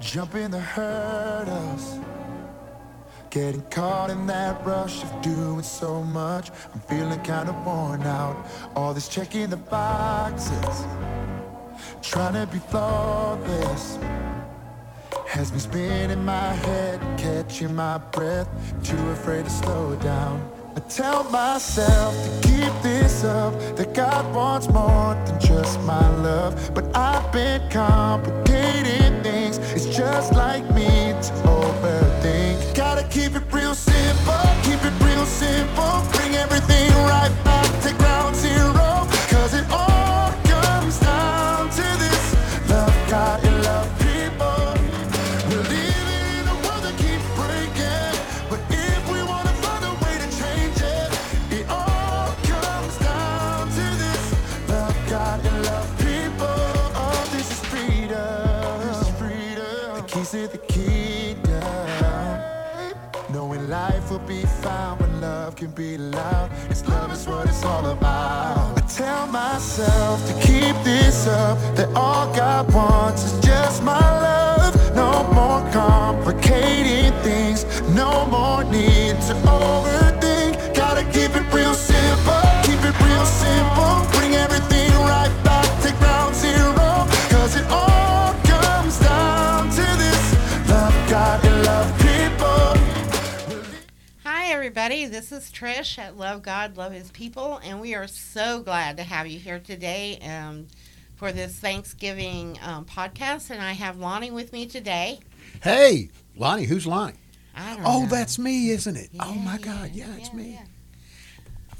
jumping the hurdles. Getting caught in that rush of doing so much. I'm feeling kinda worn out. All this checking the boxes, trying to be flawless. Has me spinning my head, catching my breath, too afraid to slow down. I tell myself to keep this up, that God wants more than just my love. But I've been it's just like me to overthink. Gotta keep it real simple, keep it real simple, to the kingdom. Knowing life will be found when love can be loud. It's love is what it's all about. I tell myself to keep this up, that all God wants is just my love. No more complicating things, no more need to overthink. Gotta keep it real simple, keep it real simple. Everybody. This is Trish at Love God, Love His People, and we are so glad to have you here today um, for this Thanksgiving um, podcast. And I have Lonnie with me today. Hey, Lonnie, who's Lonnie? I don't Oh, know. that's me, isn't it? oh Yeah, my God, yeah, it's yeah, me. yeah.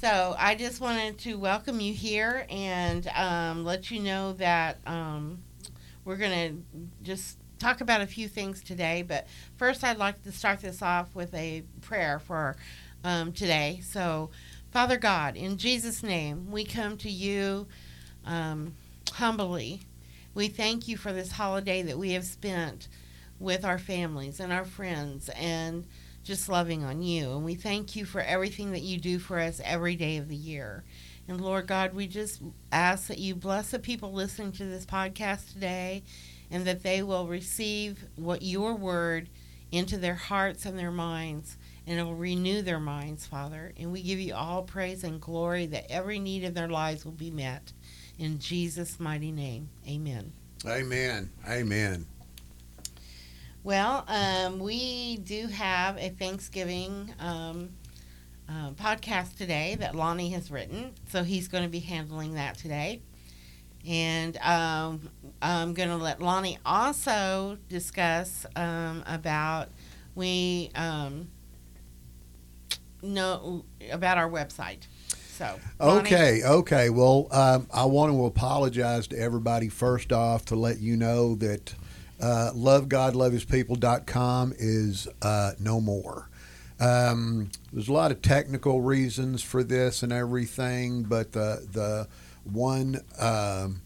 So I just wanted to welcome you here and um, let you know that um, we're going to just talk about a few things today. But first, I'd like to start this off with a prayer for um, today. So, Father God, in Jesus' name, we come to you um, humbly. We thank you for this holiday that we have spent with our families and our friends and just loving on you. And we thank you for everything that you do for us every day of the year. And Lord God, we just ask that you bless the people listening to this podcast today and that they will receive what your word into their hearts and their minds and it will renew their minds, Father. And we give you all praise and glory that every need of their lives will be met. In Jesus' mighty name, amen. Amen. Amen. Well, um, we do have a Thanksgiving um, uh, podcast today that Lonnie has written, so he's going to be handling that today. And um, I'm going to let Lonnie also discuss um, about we um, know about our website. So? Okay, okay. Well, um, I want to apologize to everybody first off to let you know that uh, lovegodlovehispeople.com is uh, no more. Um, there's a lot of technical reasons for this and everything, but the the one um,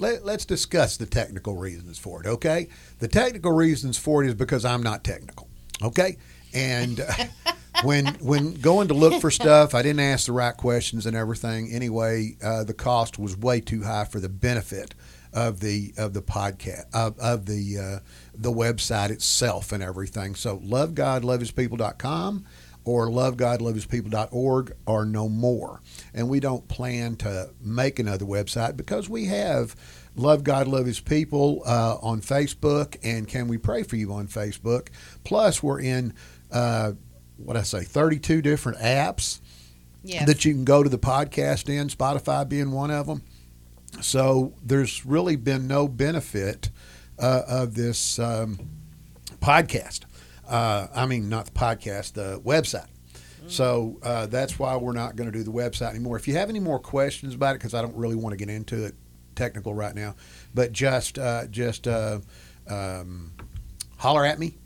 let, let's discuss the technical reasons for it. Okay, the technical reasons for it is because I'm not technical. Okay, and uh, when when going to look for stuff, I didn't ask the right questions and everything. Anyway, uh, the cost was way too high for the benefit of the of the podcast of, of the uh, the website itself and everything. So lovegodlovehispeople.com or lovegodlovehispeople.org are no more. And we don't plan to make another website because we have Love God Love His People uh, on Facebook and Can We Pray for You on Facebook. Plus, we're in uh, what I say, 32 different apps yes. that you can go to the podcast in, Spotify being one of them. So there's really been no benefit uh, of this um, podcast. Uh, I mean, not the podcast, the website. So uh, that's why we're not going to do the website anymore. If you have any more questions about it, because I don't really want to get into it technical right now, but just uh, just uh, um, holler at me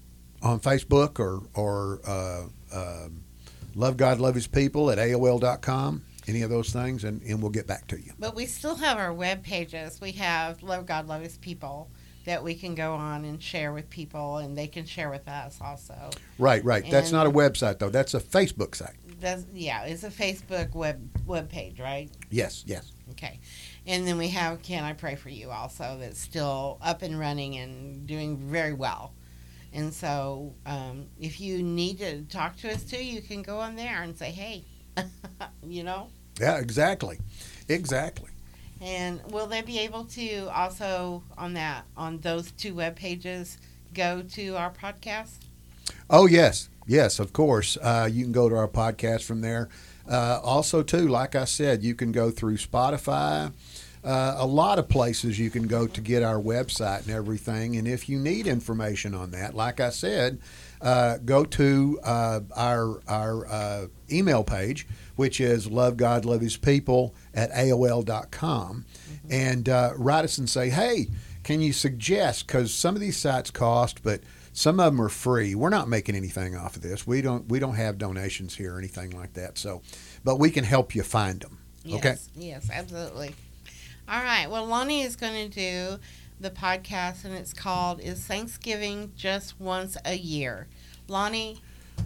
on Facebook or or uh, um love God love His people at AOL.com. Any of those things, and, and we'll get back to you. But we still have our web pages. We have Love God, Love His People that we can go on and share with people, and they can share with us also. Right, right. That's not a website though. That's a Facebook site. That's, yeah, it's a Facebook web web page, right? Yes, yes. Okay. And then we have Can I Pray for You also, that's still up and running and doing very well. And so um, if you need to talk to us too, you can go on there and say, hey, you know? Yeah, exactly. Exactly. And will they be able to also on that, on those two web pages, go to our podcast? Oh, yes. Yes, of course. Uh, you can go to our podcast from there. Uh, also, too, like I said, you can go through Spotify. Uh, a lot of places you can go to get our website and everything. And if you need information on that, like I said, uh, go to uh, our our uh, email page, which is love God, love His people at AOL.com, mm-hmm. and uh, write us and say, hey, can you suggest? Because some of these sites cost, but some of them are free. We're not making anything off of this. We don't we don't have donations here or anything like that. So, but we can help you find them. Yes, okay. Yes, absolutely. All right. Well, Lonnie is going to do the podcast, and it's called "Is Thanksgiving Just Once a Year?" Lonnie,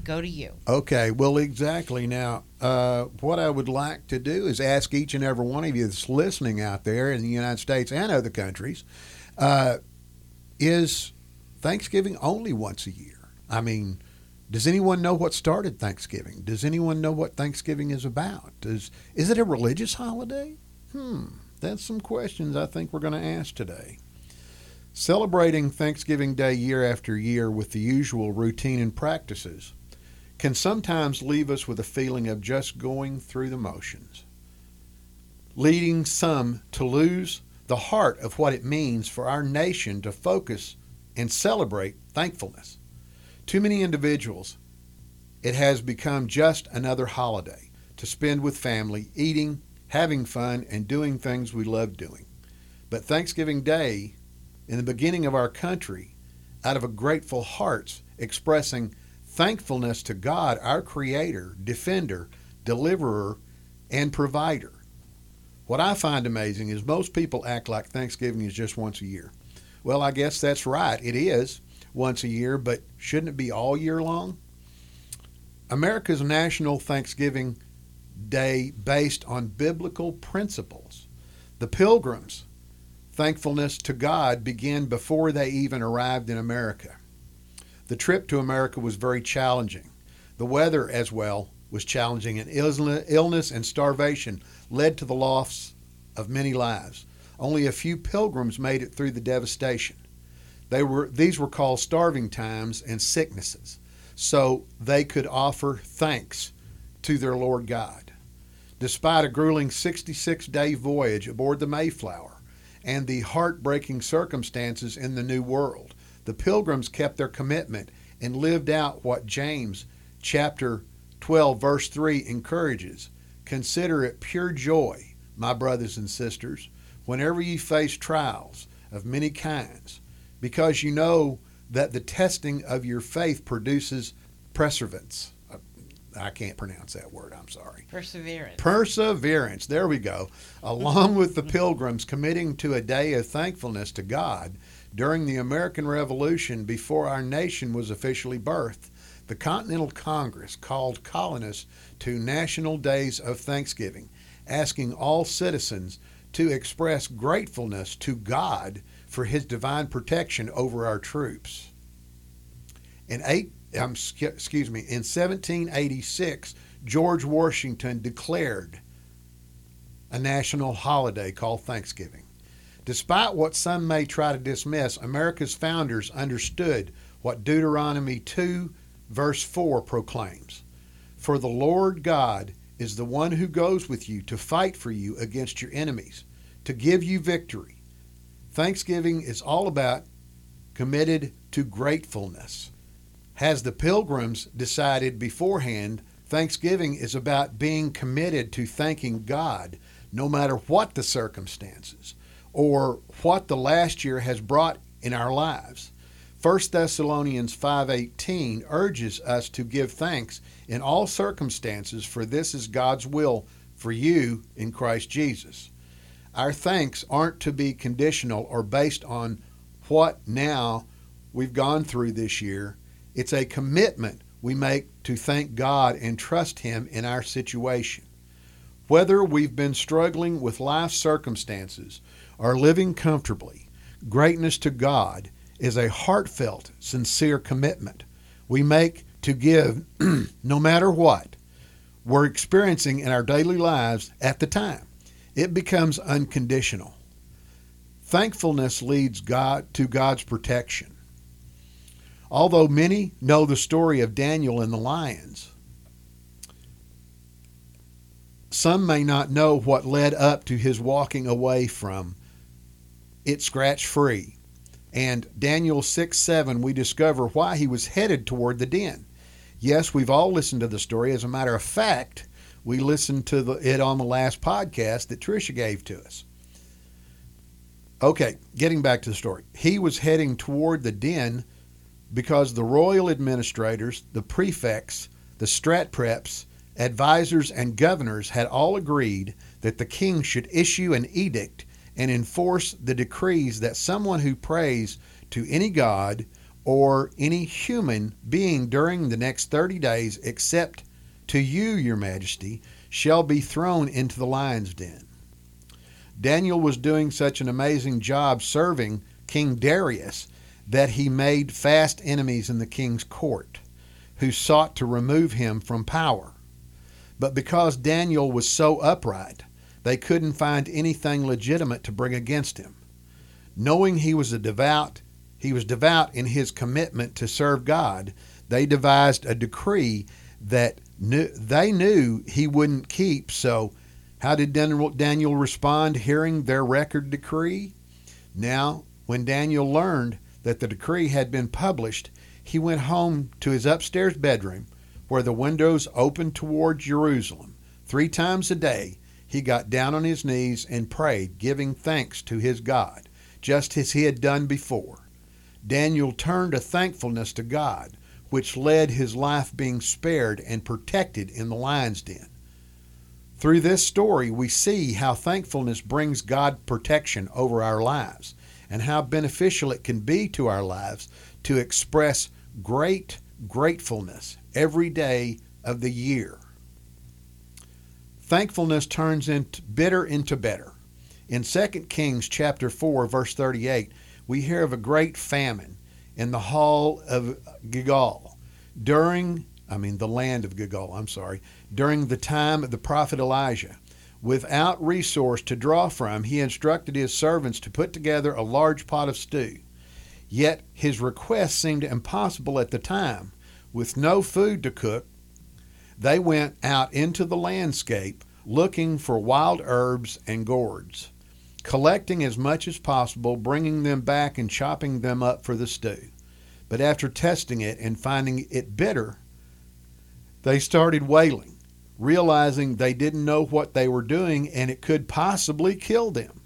go to you. Okay. Well, exactly. Now, uh, what I would like to do is ask each and every one of you that's listening out there in the United States and other countries, uh, is Thanksgiving only once a year. I mean, does anyone know what started Thanksgiving? Does anyone know what Thanksgiving is about? Does is it a religious holiday? Hmm, that's some questions I think we're going to ask today. Celebrating Thanksgiving Day year after year with the usual routine and practices can sometimes leave us with a feeling of just going through the motions, leading some to lose the heart of what it means for our nation to focus and celebrate thankfulness. Too many individuals, it has become just another holiday to spend with family, eating, having fun, and doing things we love doing. But Thanksgiving Day, in the beginning of our country, out of a grateful hearts, expressing thankfulness to God, our Creator, Defender, Deliverer, and Provider. What I find amazing is most people act like Thanksgiving is just once a year. Well, I guess that's right. It is once a year, but shouldn't it be all year long? America's National Thanksgiving Day based on biblical principles. The Pilgrims' thankfulness to God began before they even arrived in America. The trip to America was very challenging. The weather, as well, was challenging, and illness and starvation led to the loss of many lives. Only a few pilgrims made it through the devastation. They were, these were called starving times and sicknesses, so they could offer thanks to their Lord God. Despite a grueling 66 day voyage aboard the Mayflower and the heartbreaking circumstances in the New World, the pilgrims kept their commitment and lived out what James chapter 12 verse 3 encourages. Consider it pure joy, my brothers and sisters, whenever you face trials of many kinds, because you know that the testing of your faith produces perseverance. I can't pronounce that word, I'm sorry. Perseverance. Perseverance, there we go. Along with the pilgrims committing to a day of thankfulness to God during the American Revolution before our nation was officially birthed, the Continental Congress called colonists to National Days of Thanksgiving, asking all citizens to express gratefulness to God for his divine protection over our troops. In eight, um, excuse me, in 1786, George Washington declared a national holiday called Thanksgiving. Despite what some may try to dismiss, America's founders understood what Deuteronomy 2, verse 4 proclaims For the Lord God is the one who goes with you to fight for you against your enemies, to give you victory. Thanksgiving is all about committed to gratefulness. Has the pilgrims decided beforehand, Thanksgiving is about being committed to thanking God no matter what the circumstances or what the last year has brought in our lives. 1 Thessalonians 5:18 urges us to give thanks in all circumstances for this is God's will for you in Christ Jesus. Our thanks aren't to be conditional or based on what now we've gone through this year. It's a commitment we make to thank God and trust him in our situation. Whether we've been struggling with life circumstances or living comfortably, greatness to God is a heartfelt, sincere commitment we make to give no matter what we're experiencing in our daily lives at the time. It becomes unconditional. Thankfulness leads God to God's protection. Although many know the story of Daniel and the lions, some may not know what led up to his walking away from it scratch free. And Daniel 6 7, we discover why he was headed toward the den. Yes, we've all listened to the story. As a matter of fact, we listened to the, it on the last podcast that Tricia gave to us. Okay, getting back to the story. He was heading toward the den because the royal administrators, the prefects, the stratpreps, advisors, and governors had all agreed that the king should issue an edict and enforce the decrees that someone who prays to any god or any human being during the next 30 days, except to you, your majesty, shall be thrown into the lion's den. Daniel was doing such an amazing job serving King Darius that he made fast enemies in the king's court who sought to remove him from power. But because Daniel was so upright, they couldn't find anything legitimate to bring against him. Knowing he was a devout, he was devout in his commitment to serve God, they devised a decree that knew, they knew he wouldn't keep. So, how did Daniel respond hearing their record decree? Now, when Daniel learned that the decree had been published, he went home to his upstairs bedroom where the windows opened toward Jerusalem. Three times a day, he got down on his knees and prayed, giving thanks to his God, just as he had done before. Daniel turned a thankfulness to God, which led his life being spared and protected in the lion's den. Through this story, we see how thankfulness brings God protection over our lives and how beneficial it can be to our lives to express great gratefulness every day of the year. Thankfulness turns into bitter into better. In 2 Kings chapter 4 verse 38, we hear of a great famine in the hall of Gilgal during I mean the land of Gilgal, I'm sorry, during the time of the prophet Elijah. Without resource to draw from, he instructed his servants to put together a large pot of stew. Yet his request seemed impossible at the time. With no food to cook, they went out into the landscape looking for wild herbs and gourds, collecting as much as possible, bringing them back and chopping them up for the stew. But after testing it and finding it bitter, they started wailing realizing they didn't know what they were doing and it could possibly kill them.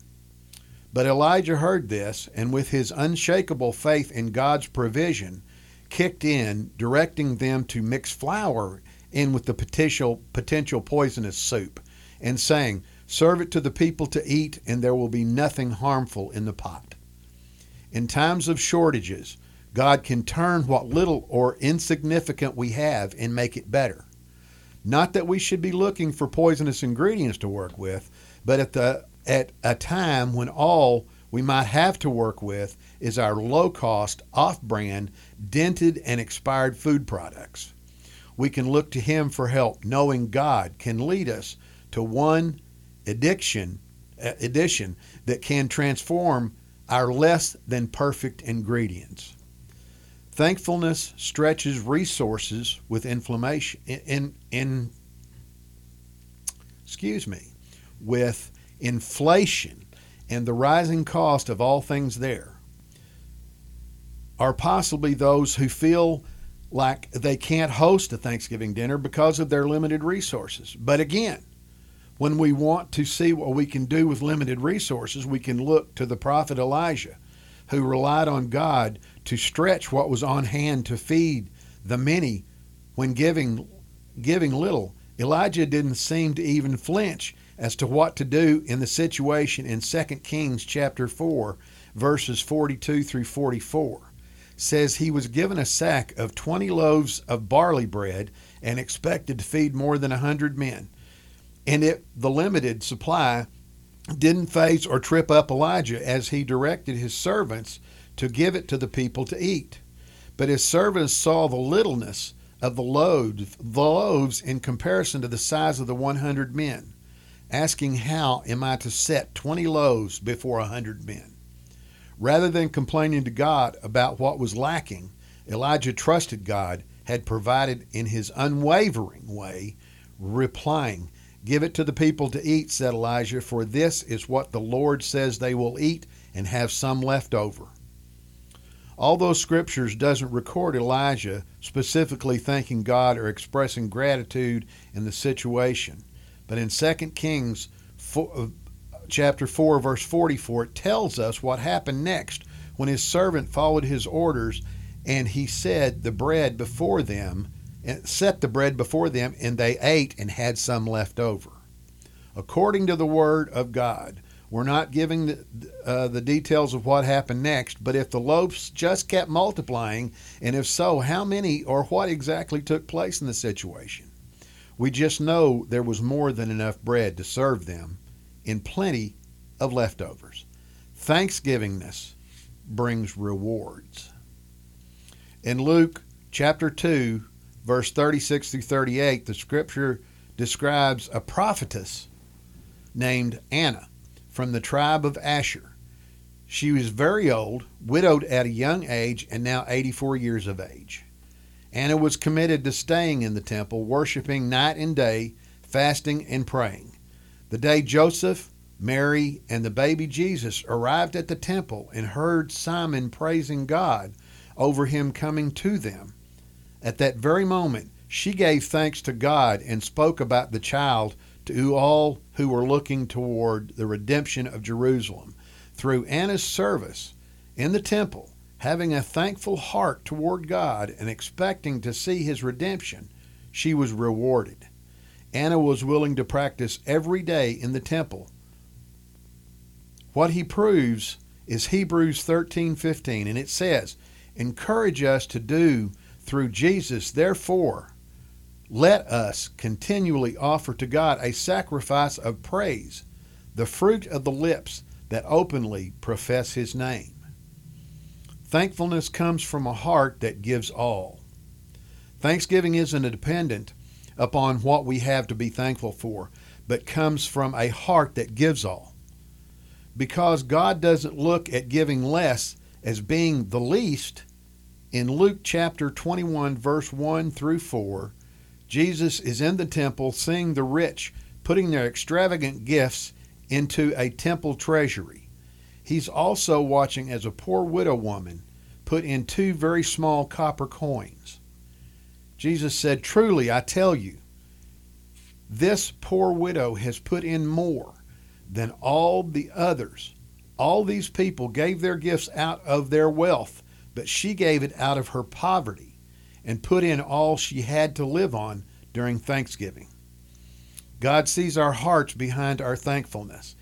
But Elijah heard this, and with his unshakable faith in God's provision, kicked in, directing them to mix flour in with the potential, potential poisonous soup, and saying, Serve it to the people to eat, and there will be nothing harmful in the pot. In times of shortages, God can turn what little or insignificant we have and make it better. Not that we should be looking for poisonous ingredients to work with, but at the at a time when all we might have to work with is our low cost, off brand, dented, and expired food products. We can look to Him for help, knowing God can lead us to one addiction, uh, addition that can transform our less than perfect ingredients. Thankfulness stretches resources with inflammation in, in, in excuse me, with inflation and the rising cost of all things there are possibly those who feel like they can't host a Thanksgiving dinner because of their limited resources. But again, when we want to see what we can do with limited resources, we can look to the prophet Elijah, who relied on God to stretch what was on hand to feed the many when giving giving little. Elijah didn't seem to even flinch as to what to do in the situation in 2 Kings chapter 4 verses 42 through 44 says he was given a sack of 20 loaves of barley bread and expected to feed more than a 100 men and it the limited supply didn't phase or trip up Elijah as he directed his servants to give it to the people to eat. But his servants saw the littleness of the loaves, the loaves in comparison to the size of the 100 men, asking how am I to set 20 loaves before a 100 men? Rather than complaining to God about what was lacking, Elijah trusted God had provided in his unwavering way, replying, Give it to the people to eat, said Elijah, for this is what the Lord says they will eat and have some left over. Although scriptures doesn't record Elijah specifically thanking God or expressing gratitude in the situation, but in 2 Kings 4, uh, chapter 4 verse 44 it tells us what happened next when his servant followed his orders and he said the bread before them and set the bread before them and they ate and had some left over. According to the word of god we're not giving the, uh, the details of what happened next but if the loaves just kept multiplying and if so how many or what exactly took place in the situation? We just know there was more than enough bread to serve them in plenty of leftovers. Thanksgivingness brings rewards. In Luke chapter 2, verse 36 through 38, the scripture describes a prophetess named Anna from the tribe of Asher. She was very old, widowed at a young age, and now 84 years of age. Anna was committed to staying in the temple, worshiping night and day, fasting and praying. The day Joseph, Mary, and the baby Jesus arrived at the temple and heard Simon praising God over him coming to them. At that very moment, she gave thanks to God and spoke about the child to all who were looking toward the redemption of Jerusalem. Through Anna's service in the temple, having a thankful heart toward God and expecting to see his redemption, she was rewarded. Anna was willing to practice every day in the temple. What he proves is Hebrews 13:15 and it says, encourage us to do through Jesus. Therefore, let us continually offer to God a sacrifice of praise, the fruit of the lips that openly profess His name. Thankfulness comes from a heart that gives all. Thanksgiving isn't dependent upon what we have to be thankful for, but comes from a heart that gives all. Because God doesn't look at giving less as being the least, in Luke chapter 21, verse 1 through 4, Jesus is in the temple seeing the rich putting their extravagant gifts into a temple treasury. He's also watching as a poor widow woman put in two very small copper coins. Jesus said, Truly, I tell you, this poor widow has put in more than all the others all these people gave their gifts out of their wealth, but she gave it out of her poverty and put in all she had to live on during Thanksgiving. God sees our hearts behind our thankfulness,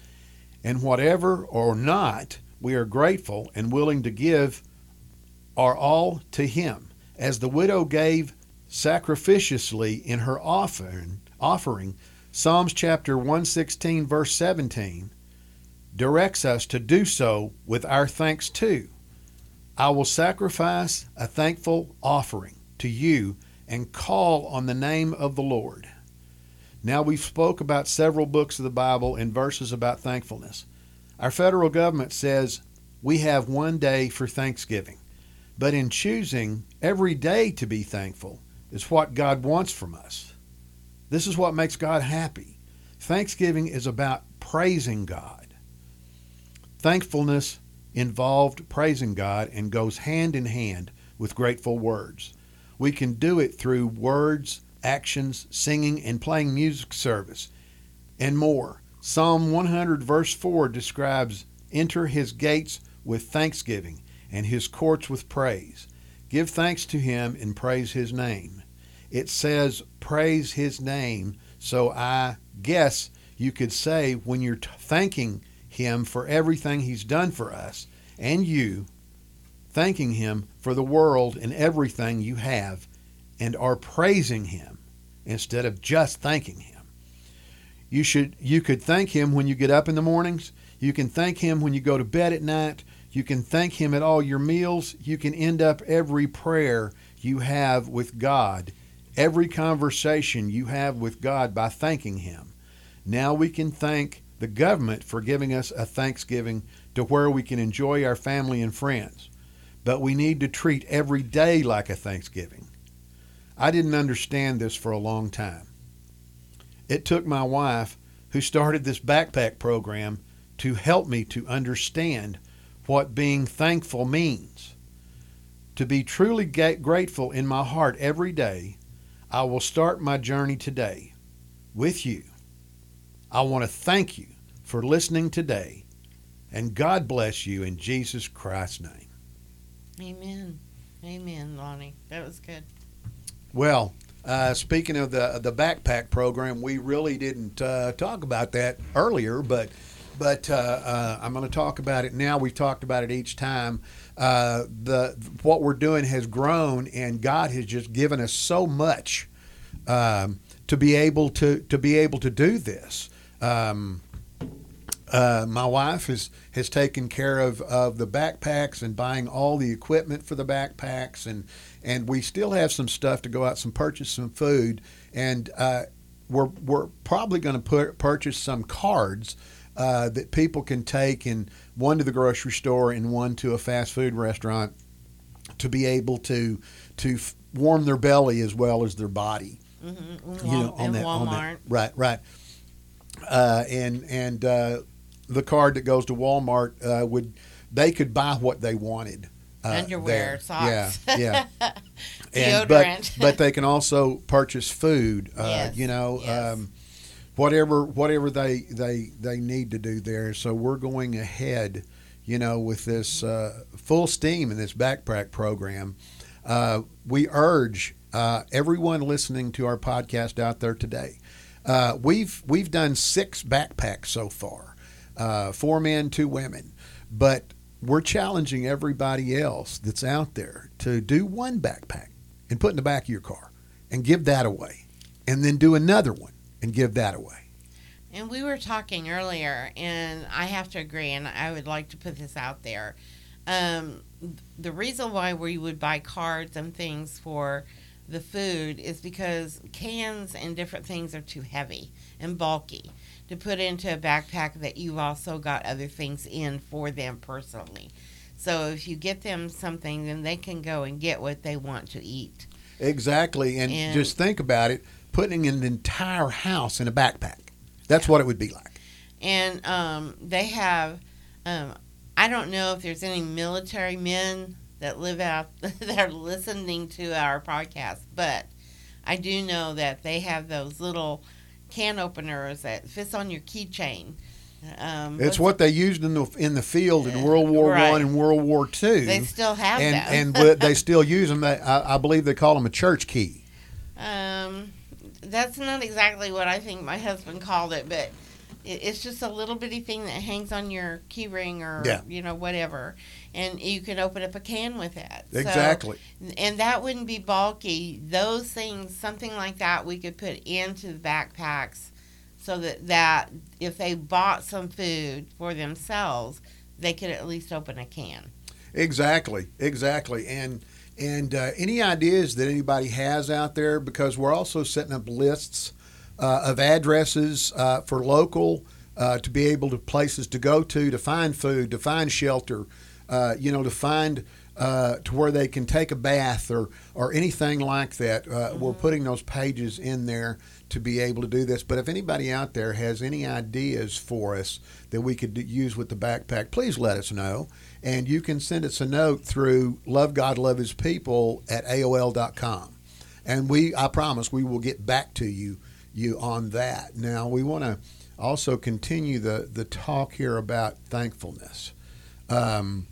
and whatever or not we are grateful and willing to give are all to Him, as the widow gave sacrificiously in her offering. offering Psalms chapter 116, verse 17 directs us to do so with our thanks too. I will sacrifice a thankful offering to you and call on the name of the Lord. Now we've spoke about several books of the Bible and verses about thankfulness. Our federal government says we have one day for Thanksgiving. But in choosing every day to be thankful is what God wants from us. This is what makes God happy. Thanksgiving is about praising God. Thankfulness involved praising God and goes hand in hand with grateful words. We can do it through words, actions, singing, and playing music service, and more. Psalm 100, verse 4 describes enter his gates with thanksgiving and his courts with praise. Give thanks to him and praise his name. It says praise his name, so I guess you could say when you're thanking him for everything He's done for us and you, thanking Him for the world and everything you have, and are praising Him instead of just thanking Him. You should you could thank him when you get up in the mornings. You can thank him when you go to bed at night. You can thank him at all your meals. You can end up every prayer you have with God, every conversation you have with God by thanking him. Now we can thank the government for giving us a Thanksgiving to where we can enjoy our family and friends. But we need to treat every day like a Thanksgiving. I didn't understand this for a long time. It took my wife, who started this backpack program, to help me to understand what being thankful means. To be truly grateful in my heart every day, I will start my journey today with you. I want to thank you for listening today, and God bless you in Jesus Christ's name. Amen. Amen, Lonnie. That was good. Well, uh, speaking of the the backpack program, we really didn't uh, talk about that earlier, but but uh, uh I'm going to talk about it now. We've talked about it each time. Uh, the what we're doing has grown, and God has just given us so much um, to be able to to be able to do this. Um, uh, my wife has has taken care of, of the backpacks and buying all the equipment for the backpacks and and we still have some stuff to go out and purchase some food and uh, we're we're probably going to put purchase some cards uh, that people can take and one to the grocery store and one to a fast food restaurant to be able to to warm their belly as well as their body. Mm-hmm. You know, on that, Walmart. On that, right, right. Uh, and and uh, the card that goes to Walmart uh, would they could buy what they wanted. Uh, Underwear, there. socks, yeah, yeah. and but but they can also purchase food. Uh, yes. You know, yes. um, whatever whatever they they they need to do there. So we're going ahead, you know, with this uh, full steam in this backpack program. Uh, we urge uh, everyone listening to our podcast out there today. Uh, we've we've done six backpacks so far uh, four men, two women. But we're challenging everybody else that's out there to do one backpack and put in the back of your car and give that away, and then do another one and give that away. And we were talking earlier, and I have to agree, and I would like to put this out there. Um, the reason why we would buy cards and things for the food is because cans and different things are too heavy and bulky to put into a backpack that you've also got other things in for them personally. So if you get them something, then they can go and get what they want to eat. Exactly. And, and just think about it putting an entire house in a backpack. That's yeah. what it would be like. And um, they have, um, I don't know if there's any military men that live out that are listening to our podcast, but I do know that they have those little can opener is that fits on your keychain. Um, it's what they used in the in the field in World War right. One and World War Two. They still have and, them, and they still use them. I, I, believe they call them a church key. Um, that's not exactly what I think my husband called it, but it's just a little bitty thing that hangs on your key ring or yeah. you know whatever and you can open up a can with it exactly. so, and that wouldn't be bulky. Those things something like that we could put into the backpacks so that that if they bought some food for themselves they could at least open a can. Exactly exactly. And and uh, any ideas that anybody has out there? Because we're also setting up lists uh, of addresses uh, for local uh, to be able to places to go to to find food, to find shelter, uh, you know, to find uh, to where they can take a bath or or anything like that. Mm-hmm. We're putting those pages in there to be able to do this. But if anybody out there has any ideas for us that we could use with the backpack, please let us know. And you can send us a note through Love God, Love His People at AOL.com. And we, I promise, we will get back to you you on that. Now, we want to also continue the, the talk here about thankfulness. Um,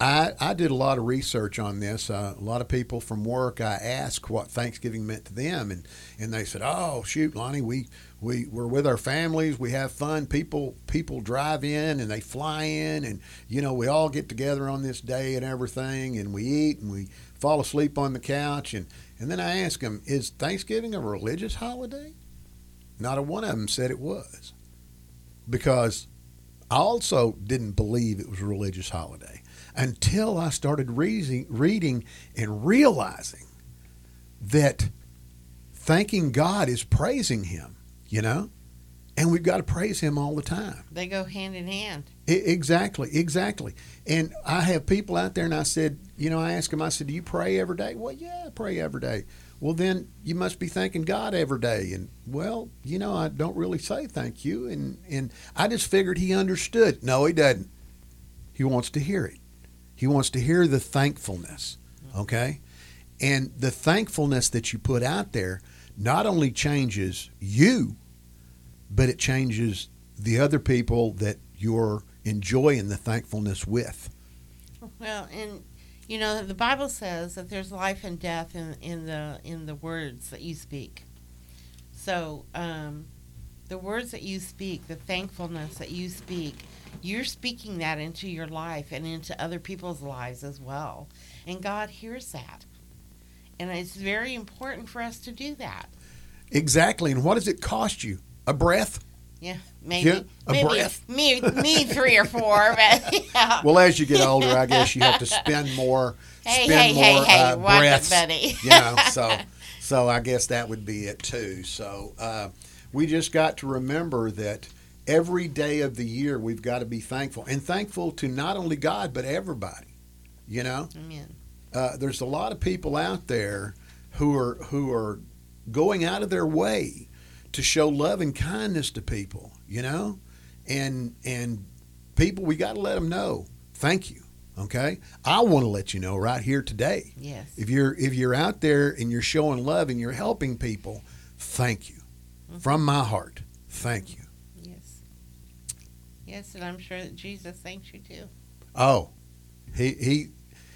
I, I did a lot of research on this. Uh, a lot of people from work, I asked what Thanksgiving meant to them, and, and they said, "Oh, shoot, Lonnie, we we we're with our families, we have fun. People people drive in and they fly in, and you know we all get together on this day and everything, and we eat and we fall asleep on the couch, and and then I ask them, is Thanksgiving a religious holiday? not a one of them said it was. Because I also didn't believe it was a religious holiday until I started reading, reading and realizing that thanking God is praising Him, you know? And we've got to praise Him all the time. They go hand in hand. Exactly, exactly. And I have people out there, and I said, you know, I asked them, I said, do you pray every day? Well, yeah, I pray every day. Well, then you must be thanking God every day. And well, you know, I don't really say thank you. And and I just figured he understood. No, he doesn't. He wants to hear it. He wants to hear the thankfulness. Okay, and the thankfulness that you put out there not only changes you, but it changes the other people that you're enjoying the thankfulness with. Well, and you know the Bible says that there's life and death in, in the in the words that you speak. So um, the words that you speak, the thankfulness that you speak, you're speaking that into your life and into other people's lives as well, and God hears that. And it's very important for us to do that. Exactly. And what does it cost you? A breath? Yeah, maybe, Yeah, a maybe breath. me, me three or four, but yeah. Well, as you get older, I guess you have to spend more. hey, spend hey, more hey, hey, uh, watch breaths, it, buddy. you know, so so I guess that would be it too. So uh, we just got to remember that every day of the year we've got to be thankful and thankful to not only God but everybody. You know, Amen. uh, there's a lot of people out there who are who are going out of their way to show love and kindness to people. You know, and and people we got to let them know thank you. Okay, I want to let you know right here today Yes. if you're if you're out there and you're showing love and you're helping people, thank you from my heart. Thank you. Yes. Yes, and I'm sure that Jesus thanks you too. Oh, he he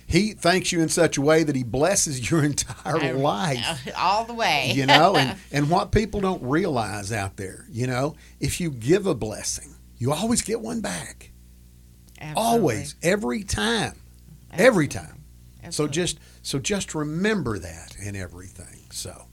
he thanks you in such a way that he blesses your entire I- life. Uh, all the way. You know, and and what people don't realize out there, you know, if you give a blessing, you always get one back. Absolutely. Always, every time, every Absolutely. time. So just so just remember that in everything. So.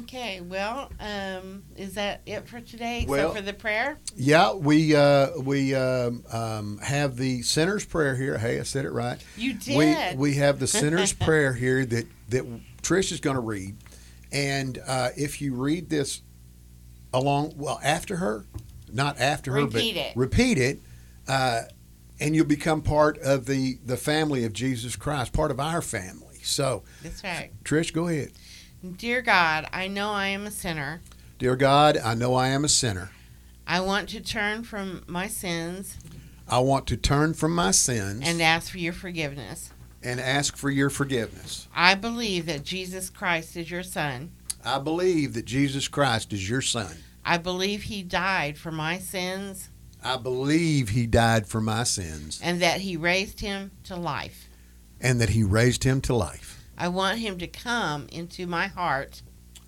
Okay, well, um, is that it for today? Well- for the prayer? Yeah, we uh, we um, um, have the sinner's prayer here. Hey, I said it right. You We did. we have the sinner's prayer here that that Trish is going to read, and uh, if you read this along, well, after her, not after her, Repeat but it. repeat it, uh, and you'll become part of the the family of Jesus Christ, part of our family. So, That's right. Trish, go ahead. Dear God, I know I am a sinner. Dear God, I know I am a sinner. I want to turn from my sins I want to turn from my sins and ask for your forgiveness. and ask for your forgiveness. I believe that Jesus Christ is your Son. I believe that Jesus Christ is your son. I believe he died for my sins I believe he died for my sins and that he raised him to life. and that he raised him to life. I want him to come into my heart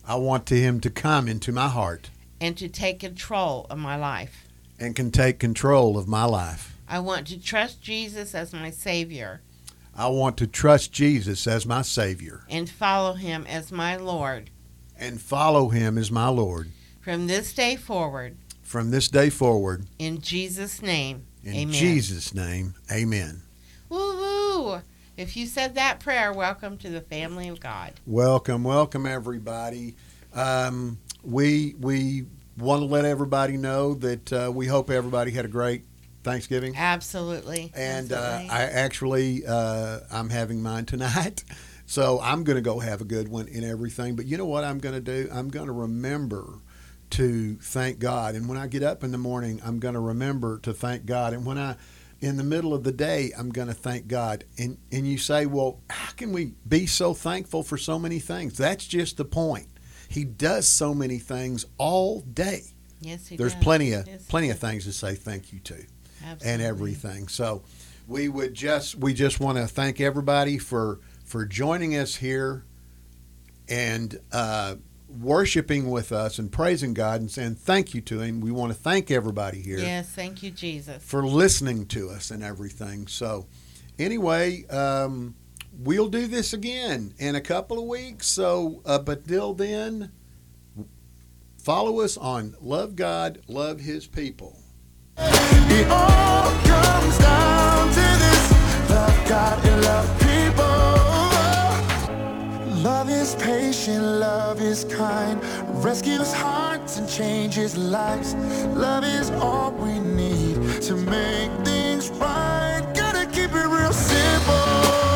I want to him to come into my heart and to take control of my life. and can take control of my life. I want to trust Jesus as my Savior I want to trust Jesus as my Savior and follow him as my Lord. and follow him as my Lord From this day forward, from this day forward. in Jesus' name, In amen. Jesus' name, amen. Woo woo! If you said that prayer, welcome to the family of God. Welcome, welcome everybody. Um, we we want to let everybody know that uh, we hope everybody had a great Thanksgiving. Absolutely. and uh, I actually uh, I'm having mine tonight, so I'm going to go have a good one and everything. But you know what I'm going to do? I'm going to remember to thank God, and when I get up in the morning, I'm going to remember to thank God, and when I in the middle of the day, I'm going to thank God. And and you say, well, how can we be so thankful for so many things? That's just the point. He does so many things all day. yes, he There's does. plenty of Yes, plenty of things to say thank you to and everything. So we would just we just want to thank everybody for for joining us here and uh, worshiping with us and praising God and saying thank you to Him. We want to thank everybody here Yes, thank you, Jesus. for listening to us and everything. So anyway. Um, We'll do this again in a couple of weeks. So, uh, but till then, follow us on Love God, Love His People. It all comes down to this love God Love is patient, love is kind, rescues hearts and changes lives. Love is all we need to make things right. Gotta keep it real simple.